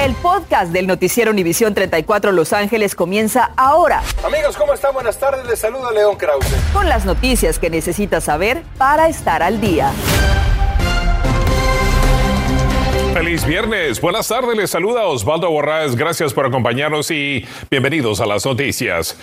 El podcast del noticiero Univisión 34 Los Ángeles comienza ahora. Amigos, ¿cómo están? Buenas tardes. Les saluda León Krause. Con las noticias que necesitas saber para estar al día. Feliz viernes, buenas tardes, les saluda Osvaldo Borraes, gracias por acompañarnos y bienvenidos a las noticias.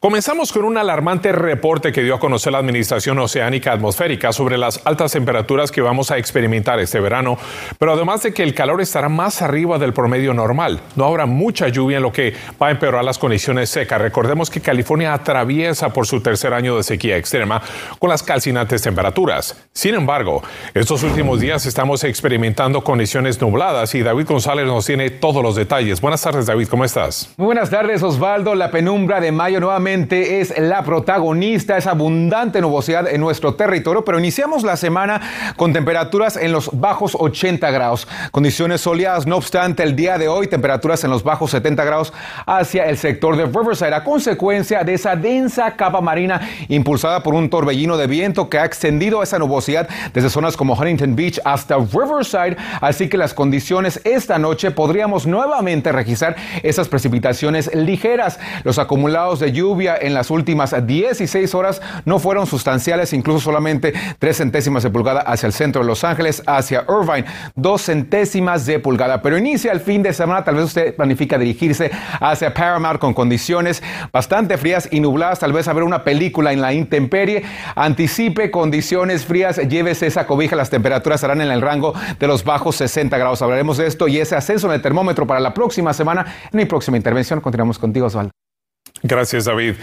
Comenzamos con un alarmante reporte que dio a conocer la Administración Oceánica Atmosférica sobre las altas temperaturas que vamos a experimentar este verano, pero además de que el calor estará más arriba del promedio normal, no habrá mucha lluvia en lo que va a empeorar las condiciones secas. Recordemos que California atraviesa por su tercer año de sequía extrema con las calcinantes temperaturas. Sin embargo, estos últimos días estamos experimentando condiciones nubladas y David González nos tiene todos los detalles. Buenas tardes, David, ¿cómo estás? Muy buenas tardes, Osvaldo. La penumbra de mayo nuevamente es la protagonista, es abundante nubosidad en nuestro territorio, pero iniciamos la semana con temperaturas en los bajos 80 grados. Condiciones soleadas, no obstante, el día de hoy temperaturas en los bajos 70 grados hacia el sector de Riverside, a consecuencia de esa densa capa marina impulsada por un torbellino de viento que ha extendido esa nubosidad desde zonas como Huntington Beach hasta Riverside, así que las condiciones esta noche podríamos nuevamente registrar esas precipitaciones ligeras. Los acumulados de lluvia en las últimas 16 horas no fueron sustanciales, incluso solamente 3 centésimas de pulgada hacia el centro de Los Ángeles, hacia Irvine, 2 centésimas de pulgada. Pero inicia el fin de semana, tal vez usted planifica dirigirse hacia Paramount con condiciones bastante frías y nubladas, tal vez a ver una película en la intemperie. Anticipe condiciones frías, llévese esa cobija, las temperaturas estarán en el rango de los bajos 60 grados. Hablaremos de esto y ese ascenso en el termómetro para la próxima semana. En mi próxima intervención continuamos contigo, Osvaldo. Gracias, David.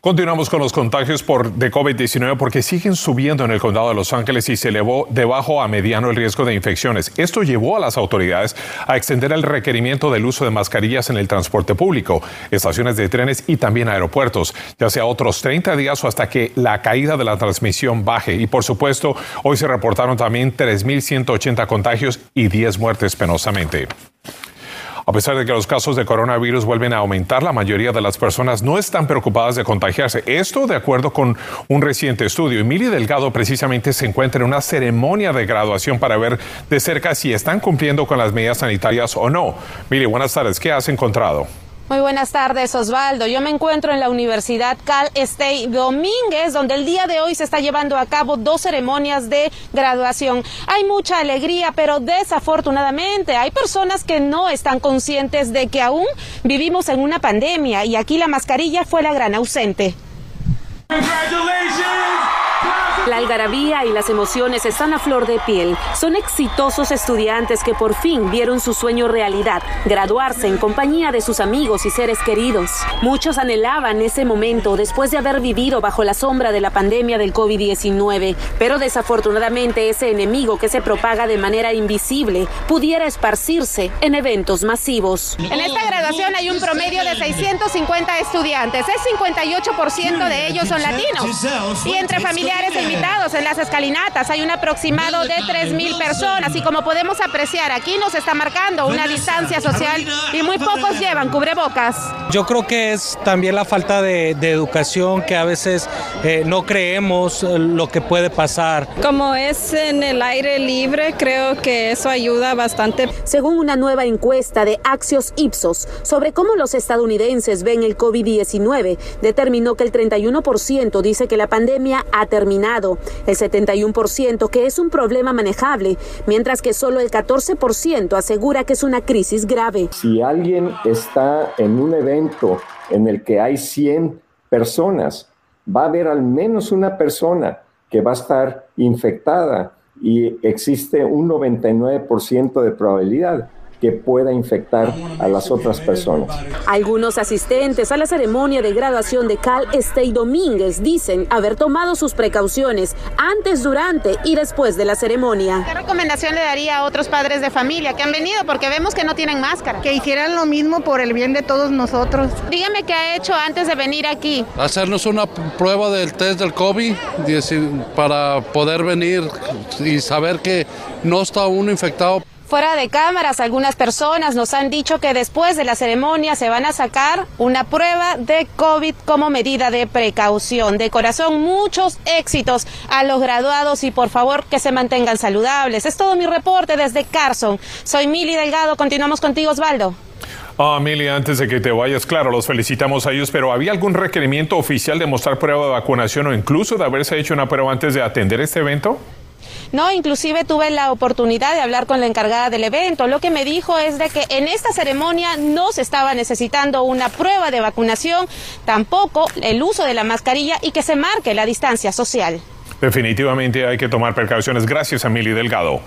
Continuamos con los contagios por, de COVID-19 porque siguen subiendo en el condado de Los Ángeles y se elevó de bajo a mediano el riesgo de infecciones. Esto llevó a las autoridades a extender el requerimiento del uso de mascarillas en el transporte público, estaciones de trenes y también aeropuertos, ya sea otros 30 días o hasta que la caída de la transmisión baje. Y por supuesto, hoy se reportaron también 3.180 contagios y 10 muertes penosamente. A pesar de que los casos de coronavirus vuelven a aumentar, la mayoría de las personas no están preocupadas de contagiarse. Esto de acuerdo con un reciente estudio. Emilia Delgado precisamente se encuentra en una ceremonia de graduación para ver de cerca si están cumpliendo con las medidas sanitarias o no. Mili, buenas tardes. ¿Qué has encontrado? Muy buenas tardes, Osvaldo. Yo me encuentro en la Universidad Cal State Domínguez, donde el día de hoy se está llevando a cabo dos ceremonias de graduación. Hay mucha alegría, pero desafortunadamente hay personas que no están conscientes de que aún vivimos en una pandemia y aquí la mascarilla fue la gran ausente. La algarabía y las emociones están a flor de piel. Son exitosos estudiantes que por fin vieron su sueño realidad, graduarse en compañía de sus amigos y seres queridos. Muchos anhelaban ese momento después de haber vivido bajo la sombra de la pandemia del COVID-19, pero desafortunadamente ese enemigo que se propaga de manera invisible pudiera esparcirse en eventos masivos. En esta graduación hay un promedio de 650 estudiantes, el 58% de ellos son latinos y entre familiares e invitados en las escalinatas hay un aproximado de 3.000 personas y como podemos apreciar aquí nos está marcando una distancia social y muy pocos llevan cubrebocas. Yo creo que es también la falta de, de educación que a veces eh, no creemos lo que puede pasar. Como es en el aire libre, creo que eso ayuda bastante. Según una nueva encuesta de Axios Ipsos sobre cómo los estadounidenses ven el COVID-19, determinó que el 31% dice que la pandemia ha terminado, el 71% que es un problema manejable, mientras que solo el 14% asegura que es una crisis grave. Si alguien está en un evento en el que hay 100 personas, va a haber al menos una persona que va a estar infectada y existe un 99% de probabilidad que pueda infectar a las otras personas. Algunos asistentes a la ceremonia de graduación de Cal State Domínguez dicen haber tomado sus precauciones antes, durante y después de la ceremonia. ¿Qué recomendación le daría a otros padres de familia que han venido porque vemos que no tienen máscara? Que hicieran lo mismo por el bien de todos nosotros. Dígame qué ha hecho antes de venir aquí. Hacernos una prueba del test del COVID para poder venir y saber que no está uno infectado. Fuera de cámaras, algunas personas nos han dicho que después de la ceremonia se van a sacar una prueba de COVID como medida de precaución. De corazón, muchos éxitos a los graduados y por favor que se mantengan saludables. Es todo mi reporte desde Carson. Soy Mili Delgado. Continuamos contigo, Osvaldo. Ah, Mili, antes de que te vayas, claro, los felicitamos a ellos, pero ¿había algún requerimiento oficial de mostrar prueba de vacunación o incluso de haberse hecho una prueba antes de atender este evento? No, inclusive tuve la oportunidad de hablar con la encargada del evento. Lo que me dijo es de que en esta ceremonia no se estaba necesitando una prueba de vacunación, tampoco el uso de la mascarilla y que se marque la distancia social. Definitivamente hay que tomar precauciones. Gracias, Emily Delgado.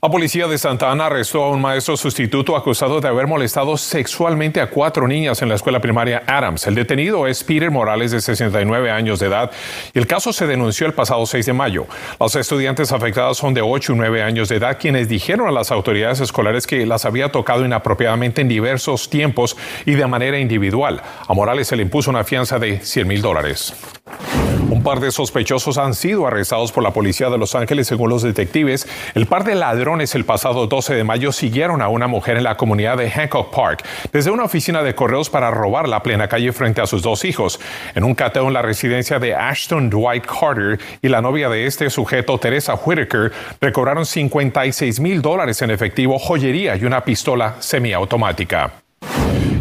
La policía de Santa Ana arrestó a un maestro sustituto acusado de haber molestado sexualmente a cuatro niñas en la escuela primaria Adams. El detenido es Peter Morales, de 69 años de edad, y el caso se denunció el pasado 6 de mayo. Los estudiantes afectados son de 8 y 9 años de edad, quienes dijeron a las autoridades escolares que las había tocado inapropiadamente en diversos tiempos y de manera individual. A Morales se le impuso una fianza de 100 mil dólares. Un par de sospechosos han sido arrestados por la policía de Los Ángeles, según los detectives. El par de ladrones el pasado 12 de mayo siguieron a una mujer en la comunidad de Hancock Park desde una oficina de correos para robar la plena calle frente a sus dos hijos. En un cateo en la residencia de Ashton Dwight Carter y la novia de este sujeto, Teresa Whitaker, recobraron 56 mil dólares en efectivo, joyería y una pistola semiautomática.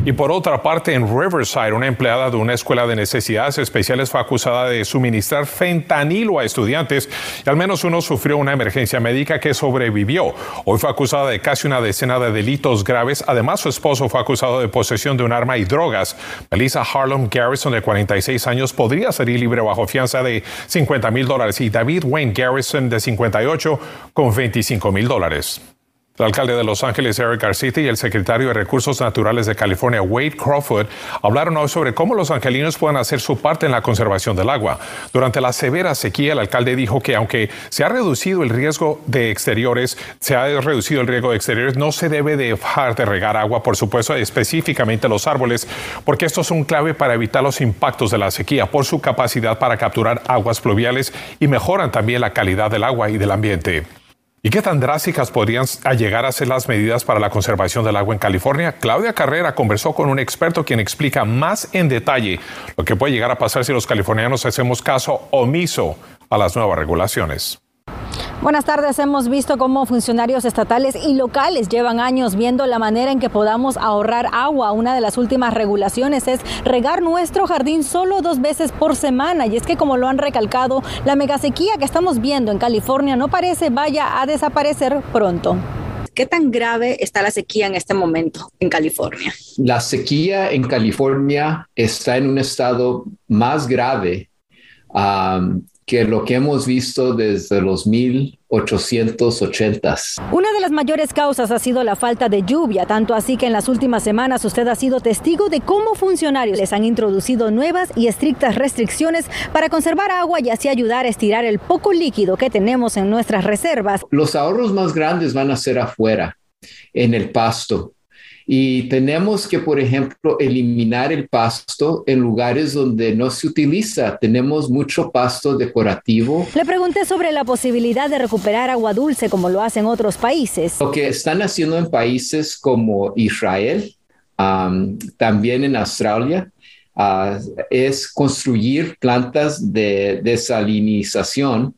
Y por otra parte, en Riverside, una empleada de una escuela de necesidades especiales fue acusada de suministrar fentanilo a estudiantes y al menos uno sufrió una emergencia médica que sobrevivió. Hoy fue acusada de casi una decena de delitos graves. Además, su esposo fue acusado de posesión de un arma y drogas. Melissa Harlem Garrison, de 46 años, podría salir libre bajo fianza de 50 mil dólares y David Wayne Garrison, de 58, con 25 mil dólares. El alcalde de Los Ángeles, Eric García, y el secretario de Recursos Naturales de California, Wade Crawford, hablaron hoy sobre cómo los angelinos pueden hacer su parte en la conservación del agua. Durante la severa sequía, el alcalde dijo que aunque se ha reducido el riesgo de exteriores, se ha reducido el riesgo de exteriores, no se debe dejar de regar agua, por supuesto, específicamente los árboles, porque estos son clave para evitar los impactos de la sequía por su capacidad para capturar aguas pluviales y mejoran también la calidad del agua y del ambiente. ¿Y qué tan drásticas podrían llegar a ser las medidas para la conservación del agua en California? Claudia Carrera conversó con un experto quien explica más en detalle lo que puede llegar a pasar si los californianos hacemos caso omiso a las nuevas regulaciones. Buenas tardes. Hemos visto cómo funcionarios estatales y locales llevan años viendo la manera en que podamos ahorrar agua. Una de las últimas regulaciones es regar nuestro jardín solo dos veces por semana. Y es que como lo han recalcado, la megasequía que estamos viendo en California no parece vaya a desaparecer pronto. ¿Qué tan grave está la sequía en este momento en California? La sequía en California está en un estado más grave um, que lo que hemos visto desde los 1880s. Una de las mayores causas ha sido la falta de lluvia, tanto así que en las últimas semanas usted ha sido testigo de cómo funcionarios les han introducido nuevas y estrictas restricciones para conservar agua y así ayudar a estirar el poco líquido que tenemos en nuestras reservas. Los ahorros más grandes van a ser afuera, en el pasto, y tenemos que, por ejemplo, eliminar el pasto en lugares donde no se utiliza. Tenemos mucho pasto decorativo. Le pregunté sobre la posibilidad de recuperar agua dulce como lo hacen otros países. Lo que están haciendo en países como Israel, también en Australia, ah, es construir plantas de desalinización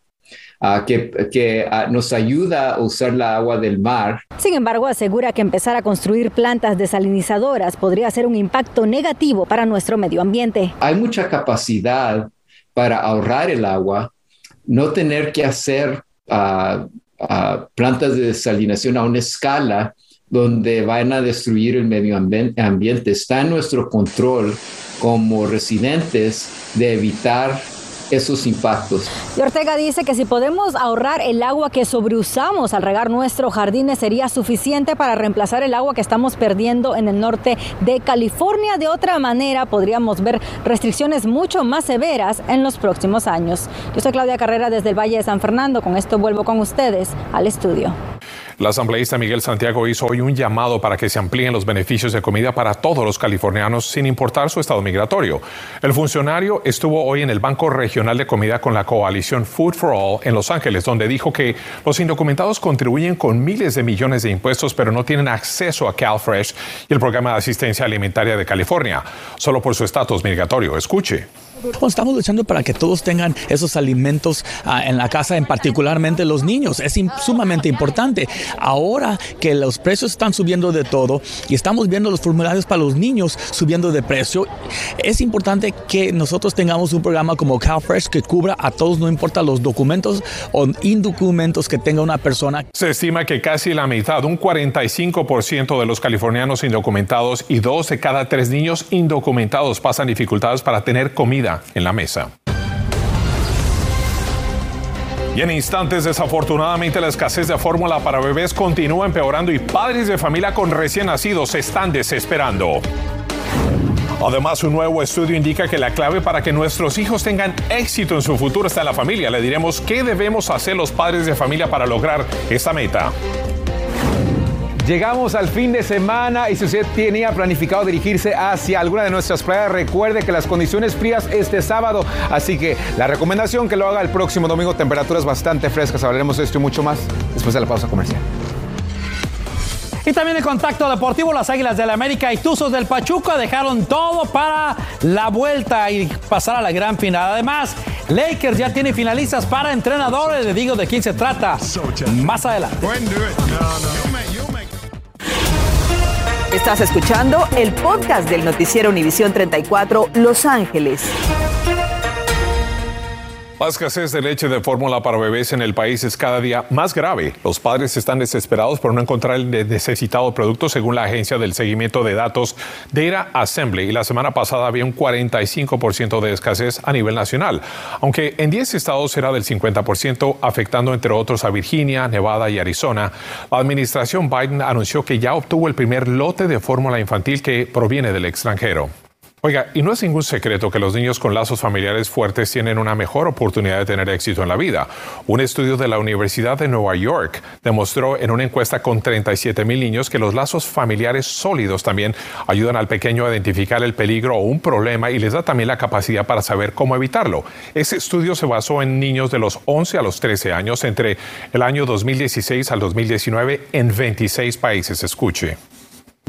que, nos ayuda a usar la agua del mar. Sin embargo, asegura que empezar a construir plantas desalinizadoras podría ser un impacto negativo para nuestro medio ambiente. Hay mucha capacidad para ahorrar el agua, no tener que hacer ah, plantas de desalinación a una escala donde van a destruir el medio ambiente. Está en nuestro control como residentes de evitar esos impactos. Y Ortega dice que si podemos ahorrar el agua que sobreusamos al regar nuestros jardines sería suficiente para reemplazar el agua que estamos perdiendo en el norte de California. De otra manera, podríamos ver restricciones mucho más severas en los próximos años. Yo soy Claudia Carrera desde el Valle de San Fernando. Con esto vuelvo con ustedes al estudio. El asambleísta Miguel Santiago hizo hoy un llamado para que se amplíen los beneficios de comida para todos los californianos sin importar su estado migratorio. El funcionario estuvo hoy en el Banco Regional de Comida con la coalición Food for All en Los Ángeles, donde dijo que los indocumentados contribuyen con miles de millones de impuestos, pero no tienen acceso a CalFresh y el programa de asistencia alimentaria de California, solo por su estatus migratorio. Escuche. Estamos luchando para que todos tengan esos alimentos ah, en la casa, en particularmente los niños. Es sumamente importante. Ahora que los precios están subiendo de todo y estamos viendo los formularios para los niños subiendo de precio, es importante que nosotros tengamos un programa como CalFresh que cubra a todos, no importa los documentos o indocumentos que tenga una persona. Se estima que casi la mitad, un 45% de los californianos indocumentados y dos de cada tres niños indocumentados pasan dificultades para tener comida en la mesa. Y en instantes, desafortunadamente, la escasez de fórmula para bebés continúa empeorando y padres de familia con recién nacidos se están desesperando. Además, un nuevo estudio indica que la clave para que nuestros hijos tengan éxito en su futuro está en la familia. Le diremos qué debemos hacer los padres de familia para lograr esta meta. Llegamos al fin de semana y si usted tenía planificado dirigirse hacia alguna de nuestras playas, recuerde que las condiciones frías este sábado, así que la recomendación que lo haga el próximo domingo, temperaturas bastante frescas. Hablaremos de esto y mucho más después de la pausa comercial. Y también en contacto deportivo, las Águilas del la América y Tuzos del Pachuca dejaron todo para la vuelta y pasar a la gran final. Además, Lakers ya tiene finalistas para entrenadores. Le digo de quién se trata más adelante. Estás escuchando el podcast del noticiero Univisión 34 Los Ángeles. La escasez de leche de fórmula para bebés en el país es cada día más grave. Los padres están desesperados por no encontrar el necesitado producto según la agencia del seguimiento de datos Data Assembly. Y la semana pasada había un 45% de escasez a nivel nacional, aunque en 10 estados era del 50%, afectando entre otros a Virginia, Nevada y Arizona. La administración Biden anunció que ya obtuvo el primer lote de fórmula infantil que proviene del extranjero. Oiga, y no es ningún secreto que los niños con lazos familiares fuertes tienen una mejor oportunidad de tener éxito en la vida. Un estudio de la Universidad de Nueva York demostró en una encuesta con 37 mil niños que los lazos familiares sólidos también ayudan al pequeño a identificar el peligro o un problema y les da también la capacidad para saber cómo evitarlo. Ese estudio se basó en niños de los 11 a los 13 años entre el año 2016 al 2019 en 26 países. Escuche.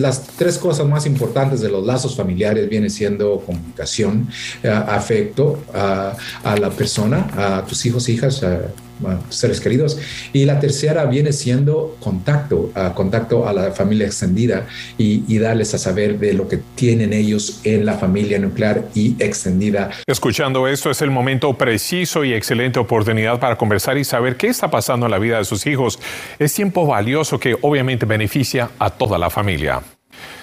Las tres cosas más importantes de los lazos familiares viene siendo comunicación, eh, afecto a, la persona, a tus hijos, hijas, seres queridos. Y la tercera viene siendo contacto, contacto a la familia extendida y, y, darles a saber de lo que tienen ellos en la familia nuclear y extendida. Escuchando esto es el momento preciso y excelente oportunidad para conversar y saber qué está pasando en la vida de sus hijos. Es tiempo valioso que obviamente beneficia a toda la familia.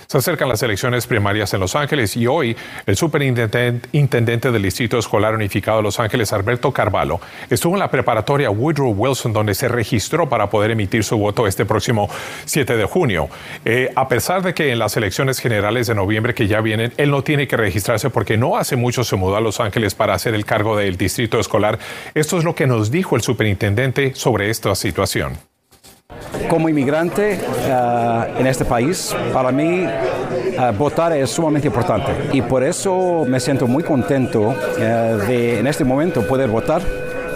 Se acercan las elecciones primarias en Los Ángeles y hoy el superintendente del Distrito Escolar Unificado de Los Ángeles, Alberto Carvalho, estuvo en la preparatoria Woodrow Wilson donde se registró para poder emitir su voto este próximo 7 de junio. Eh, a pesar de que en las elecciones generales de noviembre que ya vienen, él no tiene que registrarse porque no hace mucho se mudó a Los Ángeles para hacer el cargo del Distrito Escolar. Esto es lo que nos dijo el superintendente sobre esta situación. Como inmigrante eh, en este país, para mí eh, votar es sumamente importante. Y por eso me siento muy contento eh, de en este momento poder votar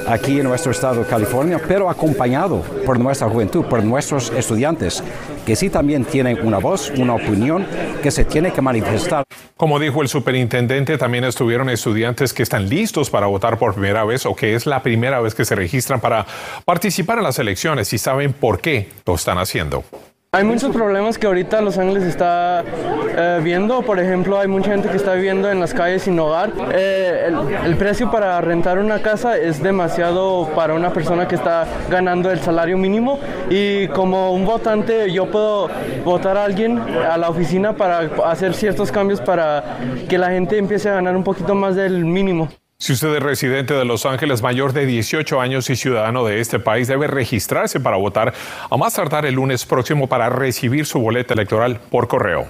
aquí en nuestro estado de California, pero acompañado por nuestra juventud, por nuestros estudiantes, que sí también tienen una voz, una opinión que se tiene que manifestar. Como dijo el superintendente, también estuvieron estudiantes que están listos para votar por primera vez o que es la primera vez que se registran para participar en las elecciones y saben por qué lo están haciendo. Hay muchos problemas que ahorita Los Ángeles está eh, viendo. Por ejemplo, hay mucha gente que está viviendo en las calles sin hogar. Eh, el, precio para rentar una casa es demasiado para una persona que está ganando el salario mínimo. Y como un votante, yo puedo votar a alguien a la oficina para hacer ciertos cambios para que la gente empiece a ganar un poquito más del mínimo. Si usted es residente de Los Ángeles mayor de 18 años y ciudadano de este país, debe registrarse para votar a más tardar el lunes próximo para recibir su boleta electoral por correo.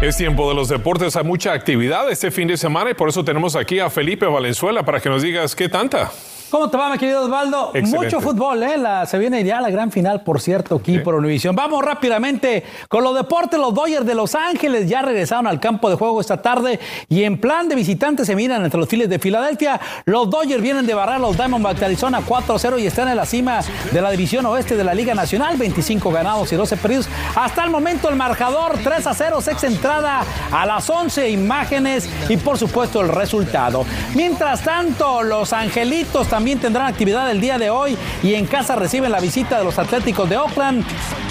Es tiempo de los deportes, hay mucha actividad este fin de semana y por eso tenemos aquí a Felipe Valenzuela para que nos digas qué tanta. ¿Cómo te va, mi querido Osvaldo? Excelente. Mucho fútbol, ¿eh? La- se viene ya la gran final, por cierto, aquí por Univisión. Vamos rápidamente con los deportes. Los Dodgers de Los Ángeles ya regresaron al campo de juego esta tarde y en plan de visitantes se miran entre los files de Filadelfia. Los Dodgers vienen de barrar a los Diamondbacks de Arizona 4-0 y están en la cima de la división oeste de la Liga Nacional. 25 ganados y 12 perdidos. Hasta el momento el marcador 3-0, sexta entrada a las 11 imágenes y por supuesto el resultado. Mientras tanto, los Angelitos también tendrán actividad el día de hoy y en casa reciben la visita de los Atléticos de Oakland.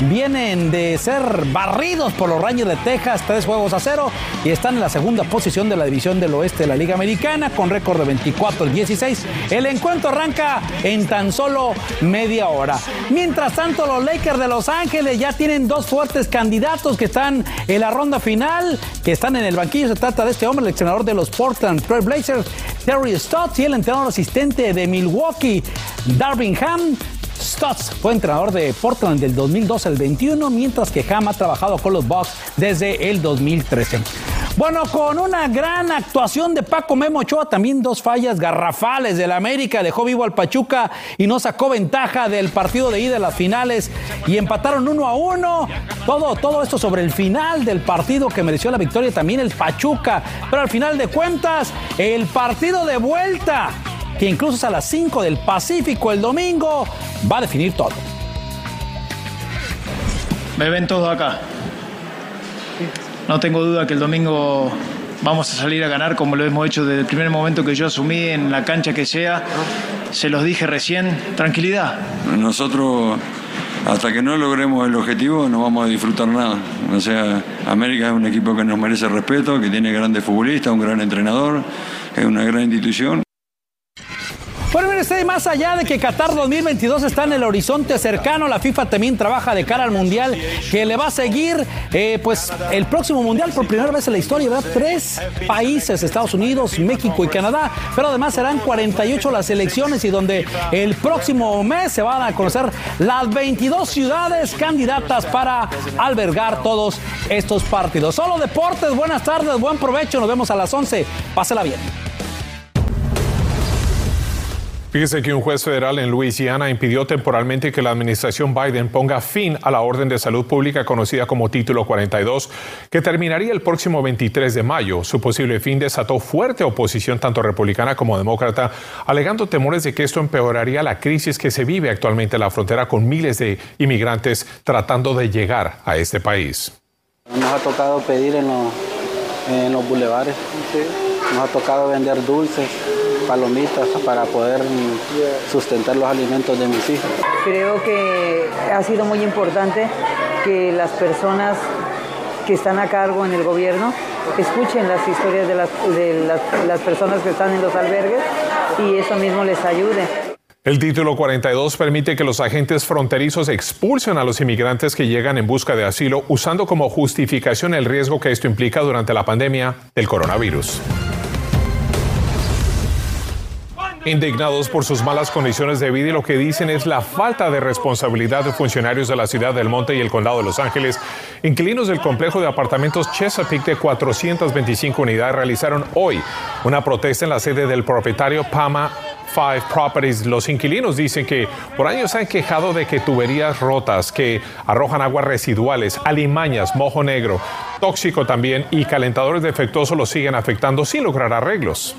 Vienen de ser barridos por los Rangers de Texas, tres juegos a cero y están en la segunda posición de la división del oeste de la Liga Americana con récord de 24 y 16. El encuentro arranca en tan solo media hora. Mientras tanto, los Lakers de Los Ángeles ya tienen dos fuertes candidatos que están en la ronda final, que están en el banquillo. Se trata de este hombre, el entrenador de los Portland Trail Blazers, Terry Stotts, y el entrenador asistente de Milwaukee, Darvin Ham. Stotts fue entrenador de Portland del 2012 al 21, mientras que Ham ha trabajado con los Bucks desde el 2013. Bueno, con una gran actuación de Paco Memo Ochoa, también dos fallas garrafales del América, dejó vivo al Pachuca y no sacó ventaja del partido de ida de las finales y empataron uno a uno. Todo, todo esto sobre el final del partido que mereció la victoria también el Pachuca. Pero al final de cuentas, el partido de vuelta, que incluso es a las 5 del Pacífico el domingo, va a definir todo. Me ven todos acá. No tengo duda que el domingo vamos a salir a ganar como lo hemos hecho desde el primer momento que yo asumí en la cancha que sea. Se los dije recién, tranquilidad. Nosotros, hasta que no logremos el objetivo, no vamos a disfrutar nada. O sea, América es un equipo que nos merece respeto, que tiene grandes futbolistas, un gran entrenador, es una gran institución. Bueno, mire usted, más allá de que Qatar 2022 está en el horizonte cercano, la FIFA también trabaja de cara al Mundial que le va a seguir, eh, pues, el próximo Mundial por primera vez en la historia, ¿verdad? Tres países, Estados Unidos, México y Canadá, pero además serán 48 las elecciones y donde el próximo mes se van a conocer las 22 ciudades candidatas para albergar todos estos partidos. Solo deportes, buenas tardes, buen provecho, nos vemos a las 11, pásela bien. Fíjese que un juez federal en Luisiana impidió temporalmente que la administración Biden ponga fin a la orden de salud pública conocida como Título 42, que terminaría el próximo 23 de mayo. Su posible fin desató fuerte oposición tanto republicana como demócrata, alegando temores de que esto empeoraría la crisis que se vive actualmente en la frontera con miles de inmigrantes tratando de llegar a este país. Nos ha tocado pedir en los, en los bulevares, nos ha tocado vender dulces, palomitas para poder sustentar los alimentos de mis hijos. Creo que ha sido muy importante que las personas que están a cargo en el gobierno escuchen las historias de las, de las, las personas que están en los albergues y eso mismo les ayude. El título 42 permite que los agentes fronterizos expulsen a los inmigrantes que llegan en busca de asilo usando como justificación el riesgo que esto implica durante la pandemia del coronavirus. Indignados por sus malas condiciones de vida y lo que dicen es la falta de responsabilidad de funcionarios de la ciudad del Monte y el condado de Los Ángeles, inquilinos del complejo de apartamentos Chesapeake de 425 unidades realizaron hoy una protesta en la sede del propietario Pama Five Properties. Los inquilinos dicen que por años se han quejado de que tuberías rotas, que arrojan aguas residuales, alimañas, mojo negro, tóxico también y calentadores defectuosos los siguen afectando sin lograr arreglos.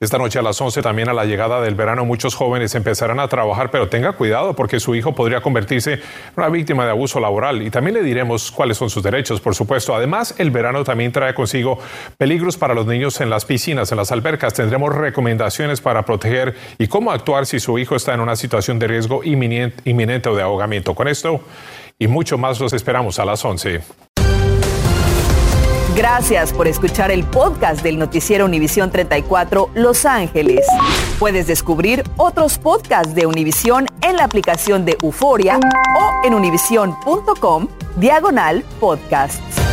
Esta noche a las 11 también a la llegada del verano muchos jóvenes empezarán a trabajar, pero tenga cuidado porque su hijo podría convertirse en una víctima de abuso laboral y también le diremos cuáles son sus derechos, por supuesto. Además, el verano también trae consigo peligros para los niños en las piscinas, en las albercas. Tendremos recomendaciones para proteger y cómo actuar si su hijo está en una situación de riesgo inminente, o de ahogamiento. Con esto y mucho más los esperamos a las 11. Gracias por escuchar el podcast del noticiero Univisión 34 Los Ángeles. Puedes descubrir otros podcasts de Univisión en la aplicación de Euforia o en univision.com diagonal podcasts.